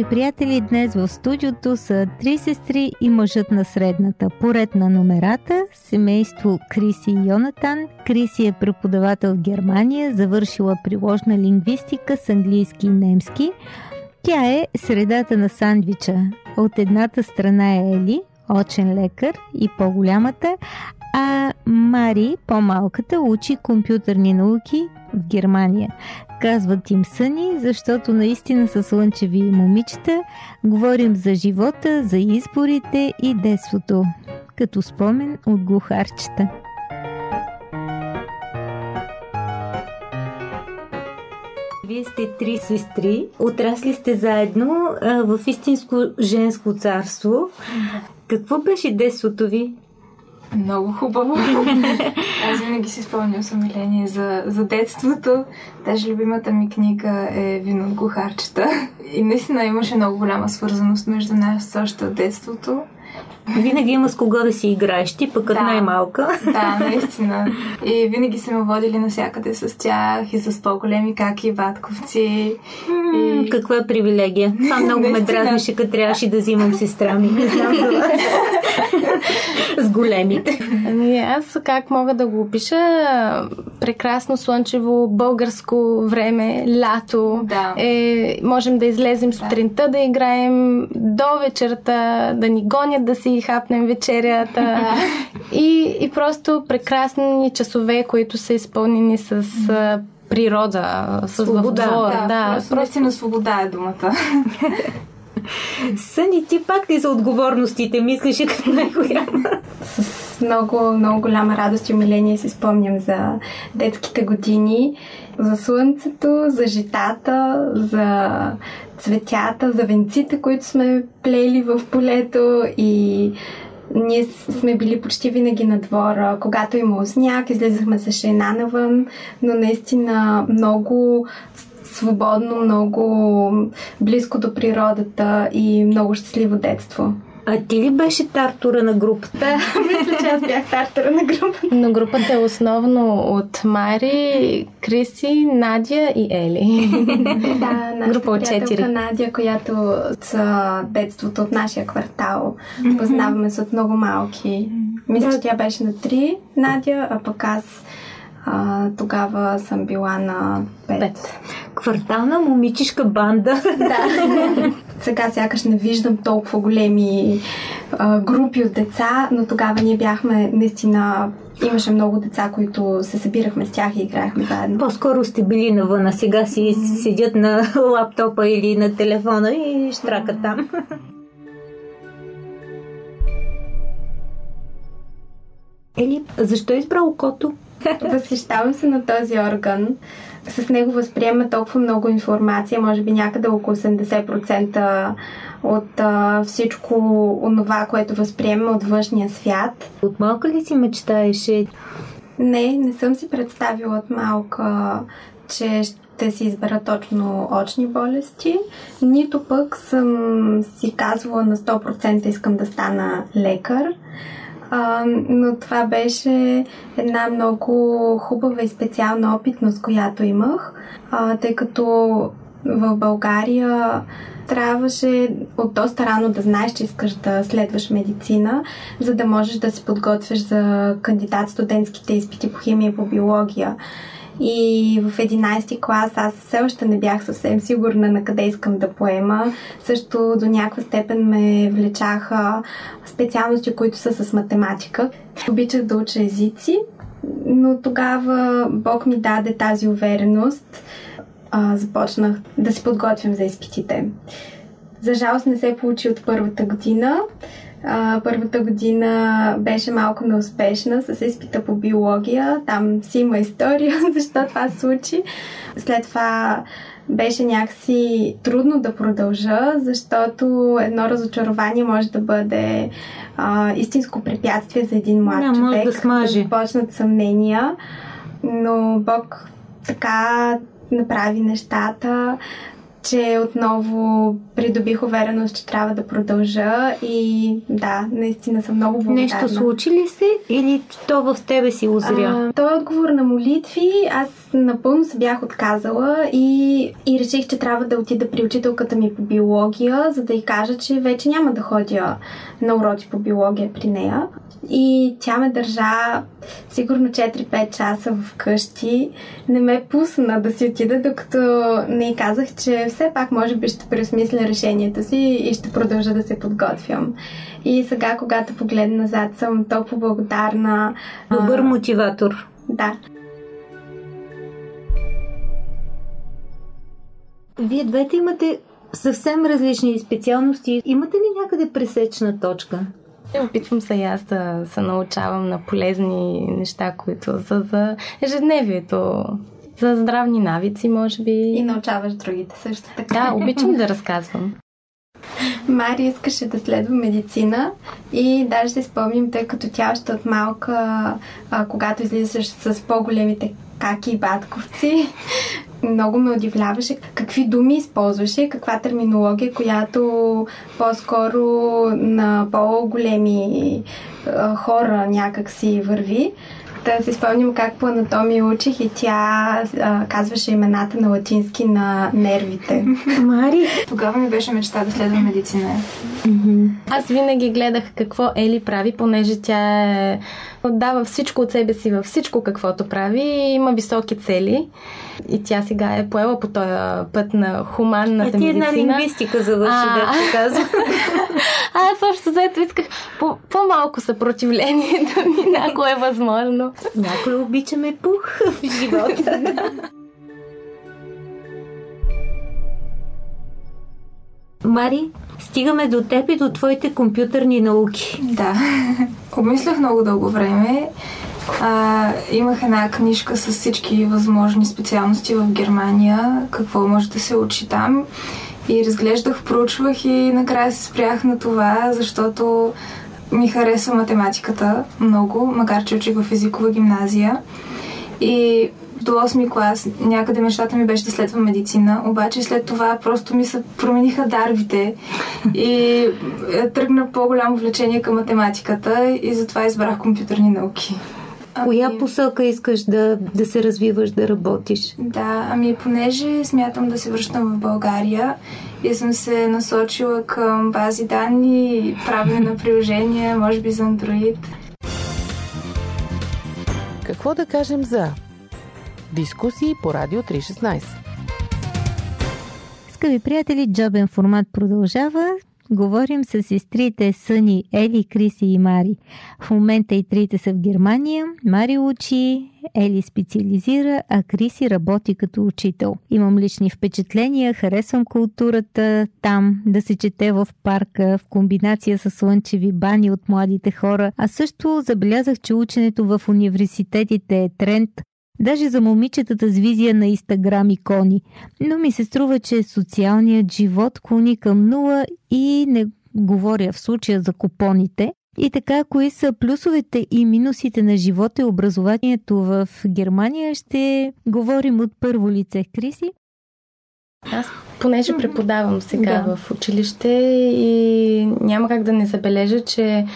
Скъпи приятели, днес в студиото са три сестри и мъжът на средната. Поред на номерата семейство Криси и Йонатан. Криси е преподавател в Германия, завършила приложна лингвистика с английски и немски. Тя е средата на сандвича. От едната страна е Ели, очен лекар и по-голямата, а Мари, по-малката, учи компютърни науки в Германия. Казват им съни, защото наистина са слънчеви момичета. Говорим за живота, за изборите и детството, като спомен от глухарчета. Вие сте три сестри, отрасли сте заедно а, в истинско женско царство. Какво беше детството ви? Много хубаво. Аз винаги си спомням с умиление за, за детството. Даже любимата ми книга е Вино от глухарчета. И наистина имаше много голяма свързаност между нас още от детството. Винаги има с кого да си играеш, ти пък да. най-малка. Да, наистина. И винаги са ме водили навсякъде с тях и с по-големи каки и ватковци. И... Каква привилегия. Това много ме дразнеше, като трябваше да взимам сестра ми. Не знам за вас. с големите. Ами аз как мога да го опиша? Прекрасно слънчево българско време, лято. Да. Е, можем да излезем сутринта да играем, до вечерта да ни гонят да си хапнем вечерята. и, и просто прекрасни часове, които са изпълнени с природа, с свобода. Да, да, просто, просто на свобода е думата. Съни, ти пак ли за отговорностите мислиш като най-голяма? С много, много голяма радост и умиление си спомням за детските години, за слънцето, за житата, за цветята, за венците, които сме плели в полето и ние сме били почти винаги на двора. Когато има сняг, излизахме с шейна навън, но наистина много свободно, много близко до природата и много щастливо детство. А ти ли беше тартора на групата? Да, мисля, че аз бях тартора на групата. Но групата е основно от Мари, Криси, Надя и Ели. да, нашата Група от четири. Надя, която с детството от нашия квартал. Познаваме се от много малки. Мисля, че тя беше на три, Надя, а пък аз а, тогава съм била на 5. 5. Квартална момичишка банда. Да. Сега сякаш не виждам толкова големи а, групи от деца, но тогава ние бяхме наистина Имаше много деца, които се събирахме с тях и играехме заедно. По-скоро сте били навън, а сега си mm-hmm. седят на лаптопа или на телефона и штракат там. Ели, защо е избрал окото? Възхищавам се на този орган. С него възприема толкова много информация, може би някъде около 80% от а, всичко онова, което възприема от външния свят. От малка ли си мечтаеше? Не, не съм си представила от малка, че ще си избера точно очни болести. Нито пък съм си казвала на 100% искам да стана лекар. А, но това беше една много хубава и специална опитност, която имах, а, тъй като в България трябваше от доста рано да знаеш, че искаш да следваш медицина, за да можеш да се подготвяш за кандидат студентските изпити по химия и по биология. И в 11 клас аз все още не бях съвсем сигурна на къде искам да поема. Също до някаква степен ме влечаха специалности, които са с математика. Обичах да уча езици, но тогава Бог ми даде тази увереност. А, започнах да се подготвям за изпитите. За жалост не се получи от първата година. А, първата година беше малко неуспешна с изпита по биология. Там си има история защо това случи. След това беше някакси трудно да продължа, защото едно разочарование може да бъде а, истинско препятствие за един млад да, човек. Да, смаже. да започнат съмнения, но Бог така направи нещата, че отново придобих увереност, че трябва да продължа и да, наистина съм много благодарна. Нещо случи ли се или то в тебе си озря? А, той е отговор на молитви. Аз напълно се бях отказала и, и реших, че трябва да отида при учителката ми по биология, за да й кажа, че вече няма да ходя на уроци по биология при нея. И тя ме държа сигурно 4-5 часа в къщи. Не ме пусна да си отида, докато не й казах, че все пак може би ще преосмисля решението си и ще продължа да се подготвям. И сега, когато погледна назад, съм толкова благодарна. Добър мотиватор. Да. Вие двете имате съвсем различни специалности. Имате ли някъде пресечна точка? Опитвам се и аз да се научавам на полезни неща, които са за ежедневието, за здравни навици, може би. И научаваш другите също така. Да, обичам да разказвам. Мари искаше да следва медицина и даже си спомням, тъй като тя още от малка, а, когато излизаш с по-големите каки и батковци, много ме удивляваше какви думи използваше, каква терминология, която по-скоро на по-големи хора някак си върви. Да си спомням как по анатомия учих и тя а, казваше имената на латински на нервите. Мари? Тогава ми беше мечта да следвам медицина. Аз винаги гледах какво Ели прави, понеже тя е отдава всичко от себе си във всичко, каквото прави и има високи цели. И тя сега е поела по този път на хуманната е, ти медицина. една лингвистика завърши, да ти казвам. Аз също заето исках по- по-малко съпротивление да ми, ако е възможно. Някой обичаме пух в живота. Мари, стигаме до теб и до твоите компютърни науки. Да. Обмислях много дълго време. А, имах една книжка с всички възможни специалности в Германия, какво може да се учи там. И разглеждах, проучвах и накрая се спрях на това, защото ми хареса математиката много, макар че учих в езикова гимназия. И до 8 клас някъде мечтата ми беше да следвам медицина, обаче след това просто ми се промениха дарбите и тръгна по-голямо влечение към математиката и затова избрах компютърни науки. Коя ами... посока искаш да, да се развиваш, да работиш? Да, ами понеже смятам да се връщам в България и съм се насочила към бази данни, правене на приложения, може би за Android. Какво да кажем за дискусии по Радио 316? Скъпи приятели, джобен формат продължава. Говорим с сестрите Съни, Ели, Криси и Мари. В момента и трите са в Германия. Мари учи, Ели специализира, а Криси работи като учител. Имам лични впечатления, харесвам културата там, да се чете в парка, в комбинация с слънчеви бани от младите хора. А също забелязах, че ученето в университетите е тренд, даже за момичетата с визия на Инстаграм икони. Но ми се струва, че социалният живот клони към нула и не говоря в случая за купоните. И така, кои са плюсовете и минусите на живота и образованието в Германия, ще говорим от първо лице. Криси? Аз, понеже преподавам сега да. в училище и няма как да не забележа, че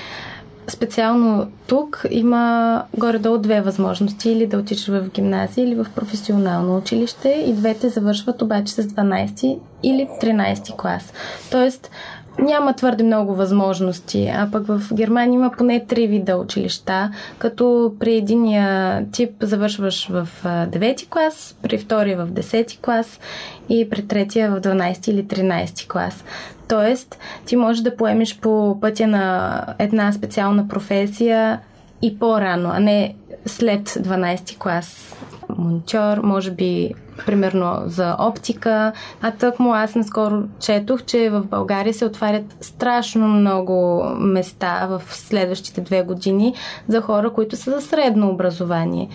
специално тук има горе-долу две възможности. Или да отидеш в гимназия, или в професионално училище. И двете завършват обаче с 12 или 13 клас. Тоест, няма твърде много възможности, а пък в Германия има поне три вида училища, като при единия тип завършваш в 9 клас, при втория в 10 клас и при третия в 12 или 13 клас. Тоест, ти можеш да поемеш по пътя на една специална професия и по-рано, а не след 12 клас монтьор, може би примерно за оптика. А тък му аз наскоро четох, че в България се отварят страшно много места в следващите две години за хора, които са за средно образование.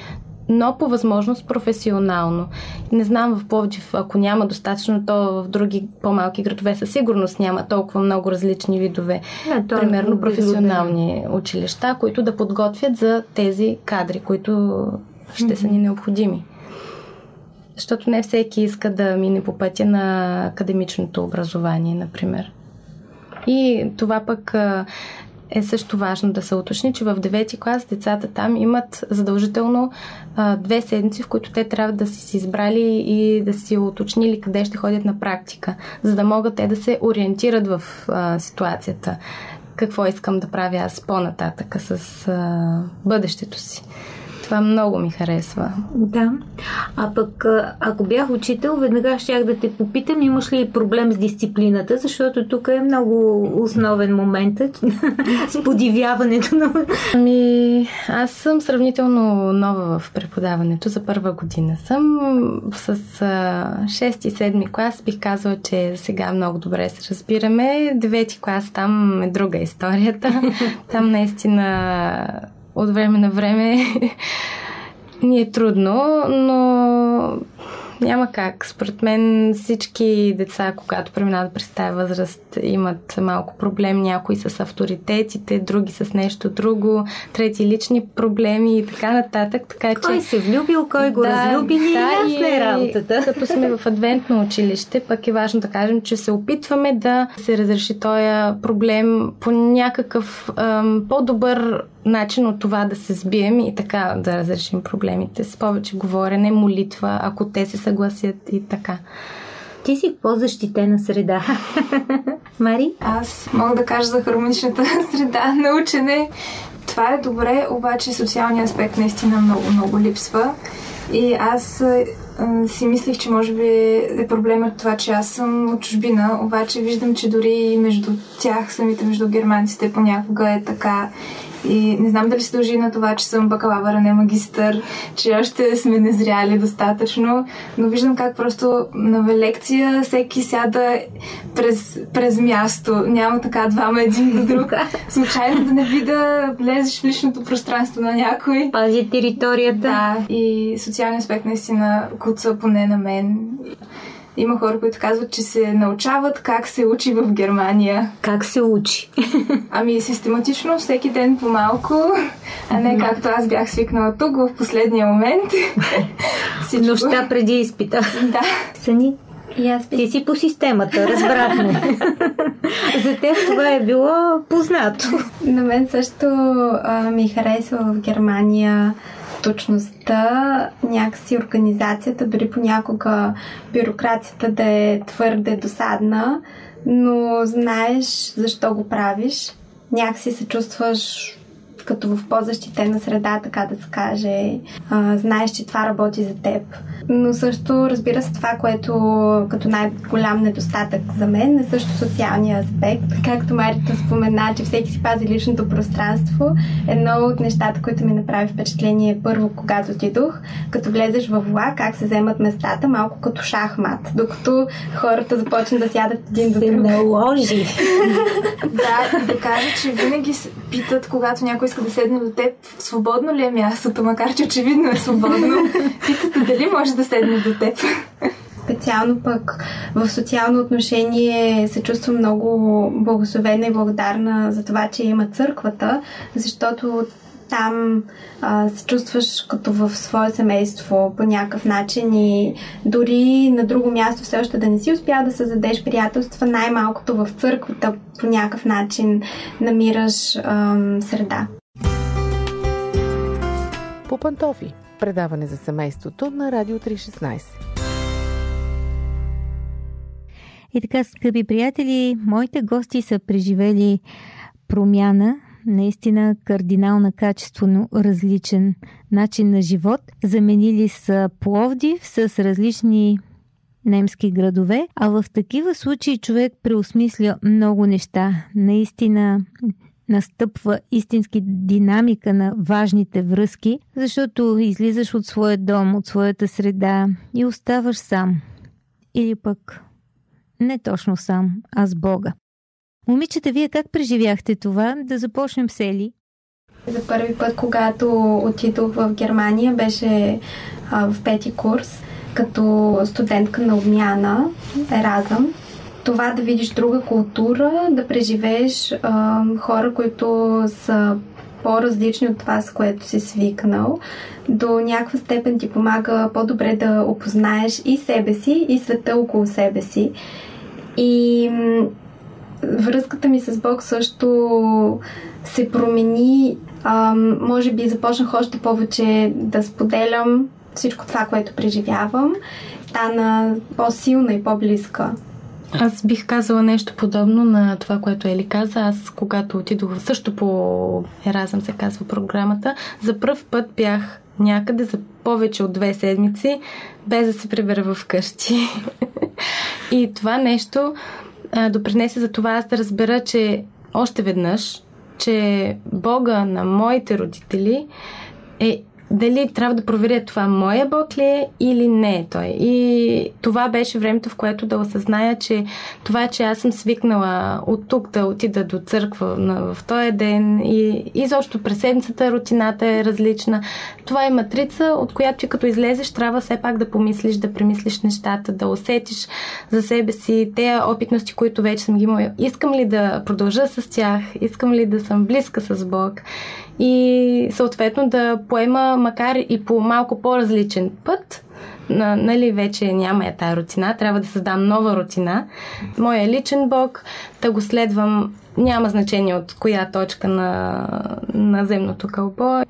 но по възможност професионално. Не знам в Пловдив, ако няма достатъчно, то в други по-малки градове със сигурност няма толкова много различни видове, Не, то е примерно професионални училища, които да подготвят за тези кадри, които ще са ни необходими. Защото не всеки иска да мине по пътя на академичното образование, например. И това пък е също важно да се уточни, че в 9-ти клас децата там имат задължително а, две седмици, в които те трябва да си избрали и да си уточнили къде ще ходят на практика, за да могат те да се ориентират в а, ситуацията. Какво искам да правя аз по-нататъка с а, бъдещето си. Това много ми харесва. Да. А пък, ако бях учител, веднага щях да те попитам, имаш ли проблем с дисциплината, защото тук е много основен момент с подивяването на... Ами, аз съм сравнително нова в преподаването. За първа година съм. С 6-7 клас бих казала, че сега много добре се разбираме. 9 клас там е друга историята. Там наистина от време на време ни е трудно, но няма как. Според мен всички деца, когато преминават през тази възраст, имат малко проблем. Някои с авторитетите, други с нещо друго, трети лични проблеми и така нататък. Така, Кой че... се влюбил, кой го разлюбили, да, ясна е работата. Като сме в адвентно училище, пък е важно да кажем, че се опитваме да се разреши този проблем по някакъв ам, по-добър начин от това да се сбием и така да разрешим проблемите с повече говорене, молитва, ако те се съгласят и така. Ти си в по-защитена среда. Мари? Аз мога да кажа за хармоничната среда на учене. Това е добре, обаче социалният аспект наистина много, много липсва. И аз си мислих, че може би е проблемът това, че аз съм от чужбина, обаче виждам, че дори между тях, самите между германците, понякога е така. И не знам дали се дължи на това, че съм бакалавър, а не магистър, че още сме незряли достатъчно, но виждам как просто на лекция всеки сяда през, през място. Няма така двама един до друг. Случайно да не би да влезеш в личното пространство на някой. Пази територията. Да, и социалният аспект наистина куца поне на мен. Има хора, които казват, че се научават как се учи в Германия. Как се учи? Ами систематично, всеки ден по малко, а не както аз бях свикнала тук в последния момент. Всичко. Нощта преди изпита. Да. Сани, И аз бих ти си по системата, разбрахме. За теб това е било познато. На мен също а, ми харесва в Германия точността, някакси организацията, дори понякога бюрокрацията да е твърде досадна, но знаеш защо го правиш. Някакси се чувстваш като в по-защитена среда, така да се каже. А, знаеш, че това работи за теб. Но също, разбира се, това, което като най-голям недостатък за мен е също социалния аспект. Както Марита спомена, че всеки си пази личното пространство. Едно от нещата, които ми направи впечатление е първо, когато отидох, като влезеш в влак, как се вземат местата, малко като шахмат, докато хората започнат да сядат един до Се друг. наложи. Да, да кажа, че винаги се питат, когато някой иска да седне до теб, свободно ли е мястото, макар че очевидно е свободно. Питате дали може да седне до теб. Специално пък в социално отношение се чувствам много благословена и благодарна за това, че има църквата, защото там а, се чувстваш като в свое семейство по някакъв начин и дори на друго място все още да не си успял да създадеш приятелства, най-малкото в църквата по някакъв начин намираш ам, среда. По пантофи. Предаване за семейството на Радио 316. И така, скъпи приятели, моите гости са преживели промяна, наистина кардинална, качествено различен начин на живот. Заменили са Пловдив с различни немски градове, а в такива случаи човек преосмисля много неща. Наистина настъпва истински динамика на важните връзки, защото излизаш от своя дом, от своята среда и оставаш сам. Или пък не точно сам, а с Бога. Момичета, вие как преживяхте това? Да започнем с Ели. За първи път, когато отидох в Германия, беше а, в пети курс, като студентка на обмяна, Еразъм. Това да видиш друга култура, да преживееш а, хора, които са по-различни от това, с което си свикнал, до някаква степен ти помага по-добре да опознаеш и себе си, и света около себе си. И връзката ми с Бог също се промени. А, може би започнах още повече да споделям всичко това, което преживявам. Стана по-силна и по-близка. Аз бих казала нещо подобно на това, което Ели каза. Аз, когато отидох също по Еразъм, се казва програмата, за първ път бях някъде за повече от две седмици, без да се прибера в къщи. и това нещо а, допринесе за това аз да разбера, че още веднъж, че Бога на моите родители е дали трябва да проверя това моя Бог ли е или не е той. И това беше времето, в което да осъзная, че това, че аз съм свикнала от тук да отида до църква в този ден и изобщо през седмицата рутината е различна. Това е матрица, от която ти като излезеш трябва все пак да помислиш, да премислиш нещата, да усетиш за себе си тези опитности, които вече съм ги имала. Искам ли да продължа с тях? Искам ли да съм близка с Бог? и съответно да поема, макар и по малко по-различен път, на, нали, вече няма я тая рутина, трябва да създам нова рутина. Моя личен бог, да го следвам, няма значение от коя точка на, на земното кълбо.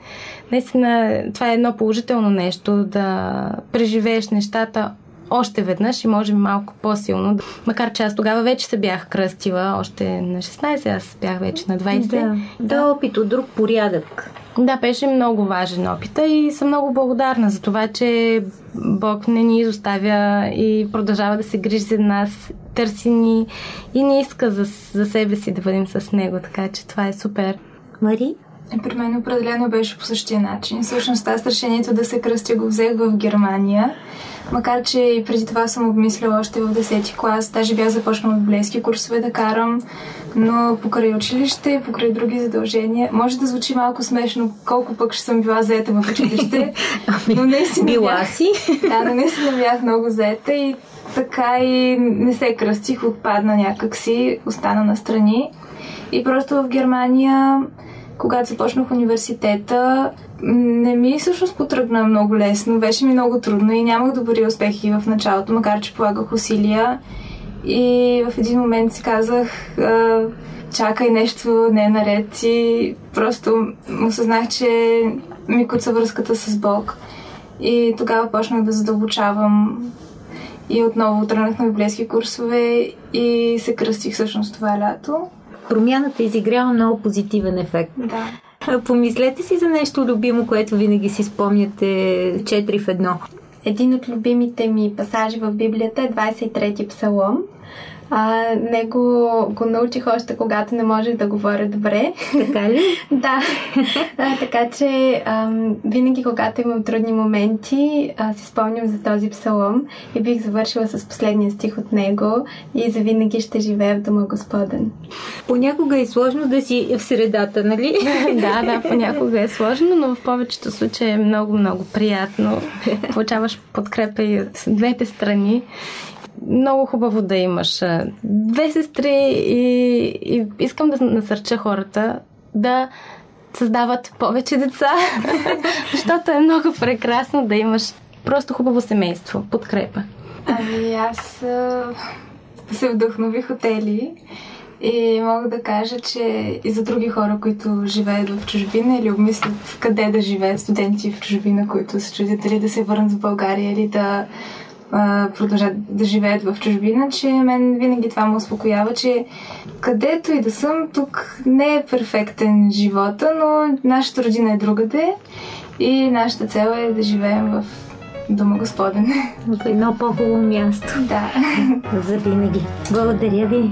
Наистина, това е едно положително нещо, да преживееш нещата още веднъж и може малко по-силно. Макар че аз тогава вече се бях кръстила, още на 16, аз бях вече на 20. Да, да опит от друг порядък. Да, беше много важен опит и съм много благодарна за това, че Бог не ни изоставя и продължава да се грижи за нас, търси ни и не иска за, за себе си да бъдем с Него, така че това е супер. Мари? При мен определено беше по същия начин. Всъщност аз решението да се кръстя го взех в Германия. Макар, че и преди това съм обмисляла още в 10-ти клас, даже бях започнала библейски курсове да карам, но покрай училище, покрай други задължения, може да звучи малко смешно колко пък ще съм била заета в училище, ами, но наистина била бях, си. Да, но наистина бях много заета и така и не се кръстих, отпадна някакси, остана на страни. И просто в Германия когато започнах университета, не ми всъщност потръгна много лесно. Беше ми много трудно и нямах добри успехи в началото, макар че полагах усилия. И в един момент си казах, чакай нещо не е наред и просто осъзнах, че ми куца връзката с Бог. И тогава почнах да задълбочавам и отново тръгнах на библейски курсове и се кръстих всъщност това лято промяната изиграва много позитивен ефект. Да. Помислете си за нещо любимо, което винаги си спомняте 4 в едно. Един от любимите ми пасажи в Библията е 23-ти псалом. А, него го научих още когато не можех да говоря добре. Така ли? да. А, така че а, винаги, когато имам трудни моменти, а, си спомням за този псалом и бих завършила с последния стих от него и за винаги ще живея в дома Господен. Понякога е сложно да си в средата, нали? да, да, понякога е сложно, но в повечето случаи е много, много приятно. Получаваш подкрепа и от двете страни много хубаво да имаш две сестри и, и искам да насърча хората да създават повече деца, защото е много прекрасно да имаш просто хубаво семейство, подкрепа. Ами аз се вдъхнових от Ели и мога да кажа, че и за други хора, които живеят в чужбина или обмислят къде да живеят студенти в чужбина, които се чудят дали да се върнат в България или да продължат да живеят в чужбина, че мен винаги това ме успокоява, че където и да съм, тук не е перфектен живота, но нашата родина е другаде и нашата цел е да живеем в Дома Господен. В едно по-хубаво място. Да. За винаги. Благодаря ви.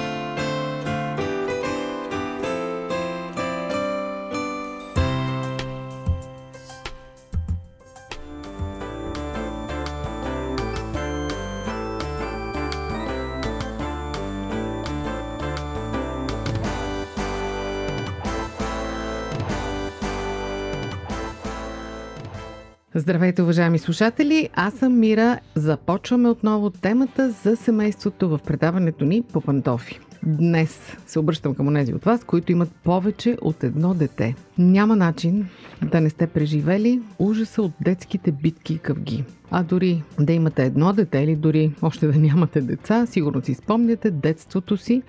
Здравейте, уважаеми слушатели! Аз съм Мира. Започваме отново темата за семейството в предаването ни по пантофи. Днес се обръщам към онези от вас, които имат повече от едно дете. Няма начин да не сте преживели ужаса от детските битки и къвги. А дори да имате едно дете или дори още да нямате деца, сигурно си спомняте детството си,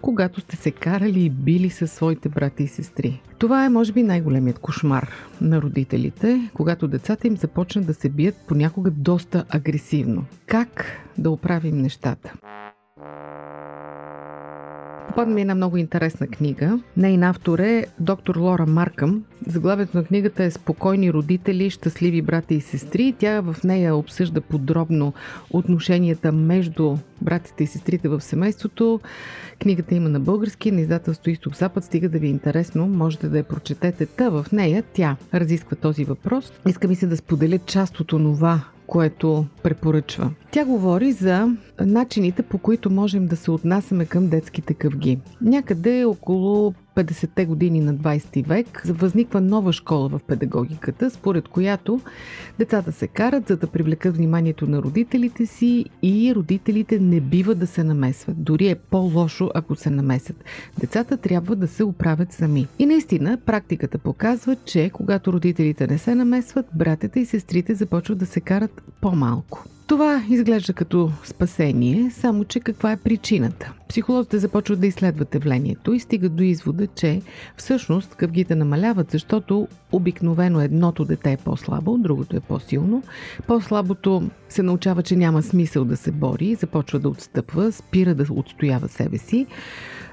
когато сте се карали и били със своите брати и сестри. Това е, може би, най-големият кошмар на родителите, когато децата им започнат да се бият понякога доста агресивно. Как да оправим нещата? Попадна ми една много интересна книга. Нейн автор е доктор Лора Маркъм. Заглавието на книгата е Спокойни родители, щастливи брати и сестри. Тя в нея обсъжда подробно отношенията между братите и сестрите в семейството. Книгата има на български, на издателство Изток-Запад. Стига да ви е интересно, можете да я прочетете. Та в нея тя разисква този въпрос. Иска ми се да споделя част от онова, което препоръчва. Тя говори за начините по които можем да се отнасяме към детските къвги. Някъде около 50-те години на 20 век възниква нова школа в педагогиката, според която децата се карат, за да привлекат вниманието на родителите си и родителите не бива да се намесват. Дори е по-лошо, ако се намесят. Децата трябва да се оправят сами. И наистина, практиката показва, че когато родителите не се намесват, братята и сестрите започват да се карат по-малко. Това изглежда като спасение, само че каква е причината? Психолозите започват да изследват явлението и стигат до извода, че всъщност къвгите намаляват, защото обикновено едното дете е по-слабо, другото е по-силно. По-слабото се научава, че няма смисъл да се бори, започва да отстъпва, спира да отстоява себе си.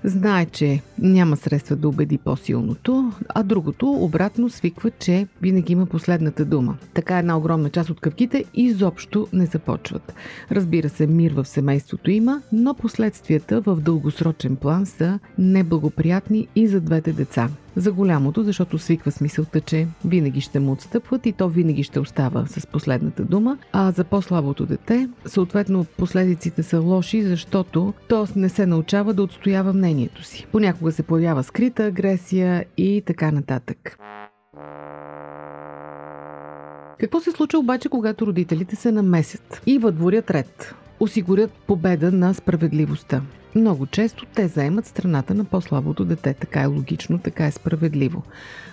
Знае, че няма средства да убеди по-силното, а другото обратно свиква, че винаги има последната дума. Така една огромна част от къвките изобщо не започват. Разбира се, мир в семейството има, но последствията в дългосрочен план са неблагоприятни и за двете деца. За голямото, защото свиква смисълта, че винаги ще му отстъпват и то винаги ще остава с последната дума, а за по-слабото дете, съответно последиците са лоши, защото то не се научава да отстоява мнението си. Понякога се появява скрита агресия и така нататък. Какво се случва обаче, когато родителите се намесят и въдворят ред? Осигурят победа на справедливостта. Много често те заемат страната на по-слабото дете. Така е логично, така е справедливо.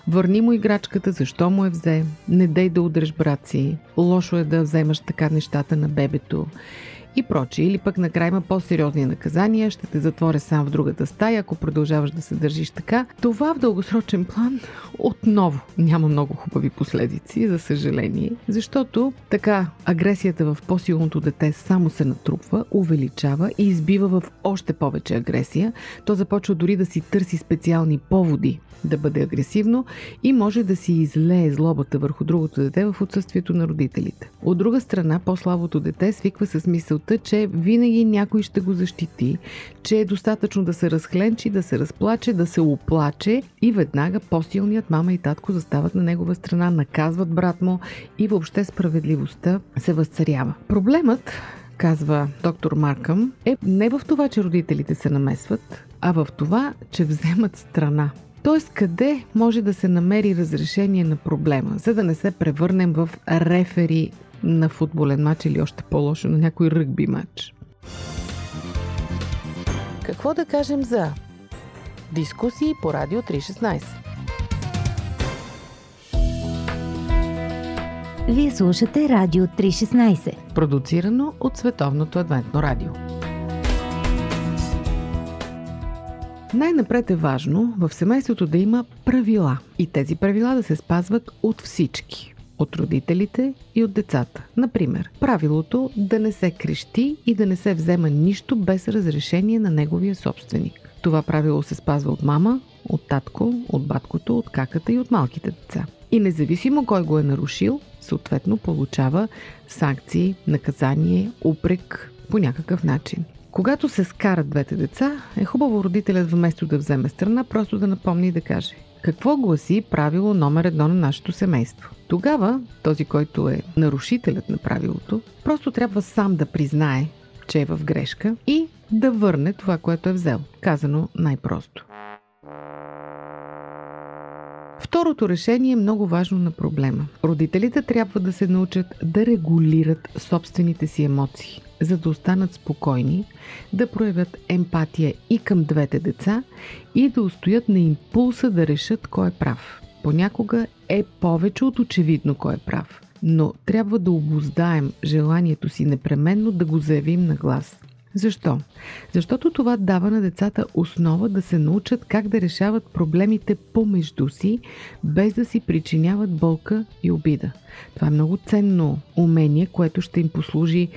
Върни му играчката, защо му е взе, не дей да удреш брат си, лошо е да вземаш така нещата на бебето и прочие. Или пък накрая има по-сериозни наказания, ще те затворя сам в другата стая, ако продължаваш да се държиш така. Това в дългосрочен план отново няма много хубави последици, за съжаление, защото така агресията в по-силното дете само се натрупва, увеличава и избива в още повече агресия. То започва дори да си търси специални поводи да бъде агресивно и може да си излее злобата върху другото дете в отсъствието на родителите. От друга страна, по-слабото дете свиква с мисълта, че винаги някой ще го защити, че е достатъчно да се разхленчи, да се разплаче, да се оплаче и веднага по-силният мама и татко застават на негова страна, наказват брат му и въобще справедливостта се възцарява. Проблемът казва доктор Маркъм, е не в това, че родителите се намесват, а в това, че вземат страна. Тоест, къде може да се намери разрешение на проблема, за да не се превърнем в рефери на футболен матч или още по-лошо на някой ръгби матч? Какво да кажем за дискусии по Радио 316? Вие слушате Радио 316. Продуцирано от Световното адвентно радио. Най-напред е важно в семейството да има правила и тези правила да се спазват от всички. От родителите и от децата. Например, правилото да не се крещи и да не се взема нищо без разрешение на неговия собственик. Това правило се спазва от мама, от татко, от баткото, от каката и от малките деца. И независимо кой го е нарушил, съответно получава санкции, наказание, упрек по някакъв начин. Когато се скарат двете деца, е хубаво родителят вместо да вземе страна, просто да напомни и да каже какво гласи правило номер едно на нашето семейство. Тогава този, който е нарушителят на правилото, просто трябва сам да признае, че е в грешка и да върне това, което е взел. Казано най-просто. Второто решение е много важно на проблема. Родителите трябва да се научат да регулират собствените си емоции, за да останат спокойни, да проявят емпатия и към двете деца и да устоят на импулса да решат кой е прав. Понякога е повече от очевидно кой е прав, но трябва да обоздаем желанието си непременно да го заявим на глас. Защо? Защото това дава на децата основа да се научат как да решават проблемите помежду си, без да си причиняват болка и обида. Това е много ценно умение, което ще им послужи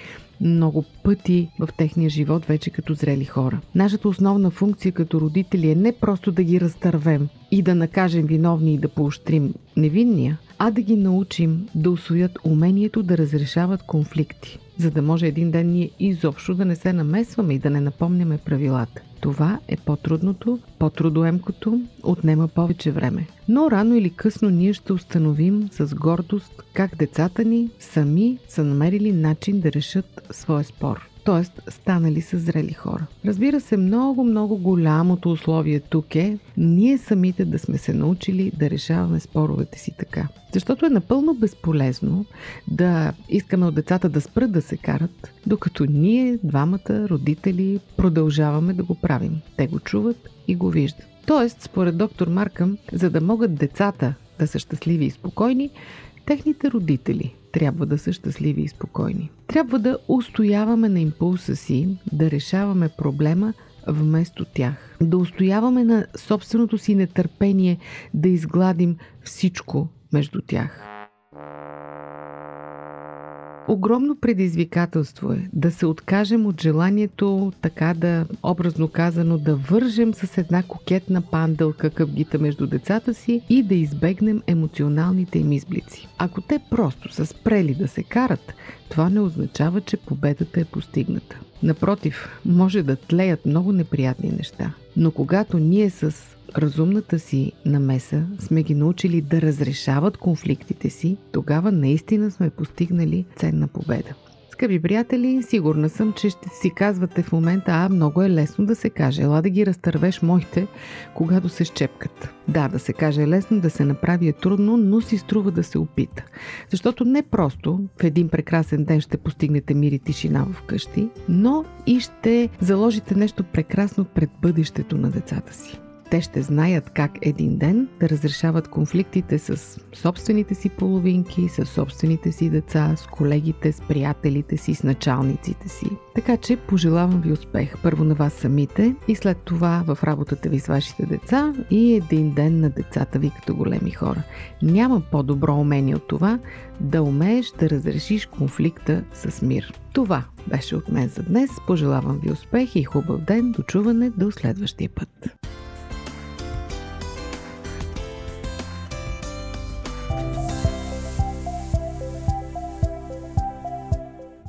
много пъти в техния живот вече като зрели хора. Нашата основна функция като родители е не просто да ги разтървем и да накажем виновни и да поощрим невинния, а да ги научим да освоят умението да разрешават конфликти за да може един ден ние изобщо да не се намесваме и да не напомняме правилата. Това е по-трудното, по-трудоемкото, отнема повече време. Но рано или късно ние ще установим с гордост как децата ни сами са намерили начин да решат своя спор т.е. станали са зрели хора. Разбира се, много, много голямото условие тук е ние самите да сме се научили да решаваме споровете си така. Защото е напълно безполезно да искаме от децата да спрат да се карат, докато ние, двамата родители, продължаваме да го правим. Те го чуват и го виждат. Тоест, според доктор Маркъм, за да могат децата да са щастливи и спокойни, техните родители трябва да са щастливи и спокойни. Трябва да устояваме на импулса си, да решаваме проблема вместо тях. Да устояваме на собственото си нетърпение да изгладим всичко между тях. Огромно предизвикателство е да се откажем от желанието, така да, образно казано, да вържем с една кокетна пандълка къвгита между децата си и да избегнем емоционалните им изблици. Ако те просто са спрели да се карат, това не означава, че победата е постигната. Напротив, може да тлеят много неприятни неща. Но когато ние с разумната си намеса сме ги научили да разрешават конфликтите си, тогава наистина сме постигнали ценна победа. Скъпи приятели, сигурна съм, че ще си казвате в момента, а много е лесно да се каже. Ела да ги разтървеш моите, когато се щепкат. Да, да се каже е лесно, да се направи е трудно, но си струва да се опита. Защото не просто в един прекрасен ден ще постигнете мир и тишина в къщи, но и ще заложите нещо прекрасно пред бъдещето на децата си те ще знаят как един ден да разрешават конфликтите с собствените си половинки, с собствените си деца, с колегите, с приятелите си, с началниците си. Така че пожелавам ви успех първо на вас самите и след това в работата ви с вашите деца и един ден на децата ви като големи хора. Няма по-добро умение от това да умееш да разрешиш конфликта с мир. Това беше от мен за днес. Пожелавам ви успех и хубав ден. До чуване до следващия път.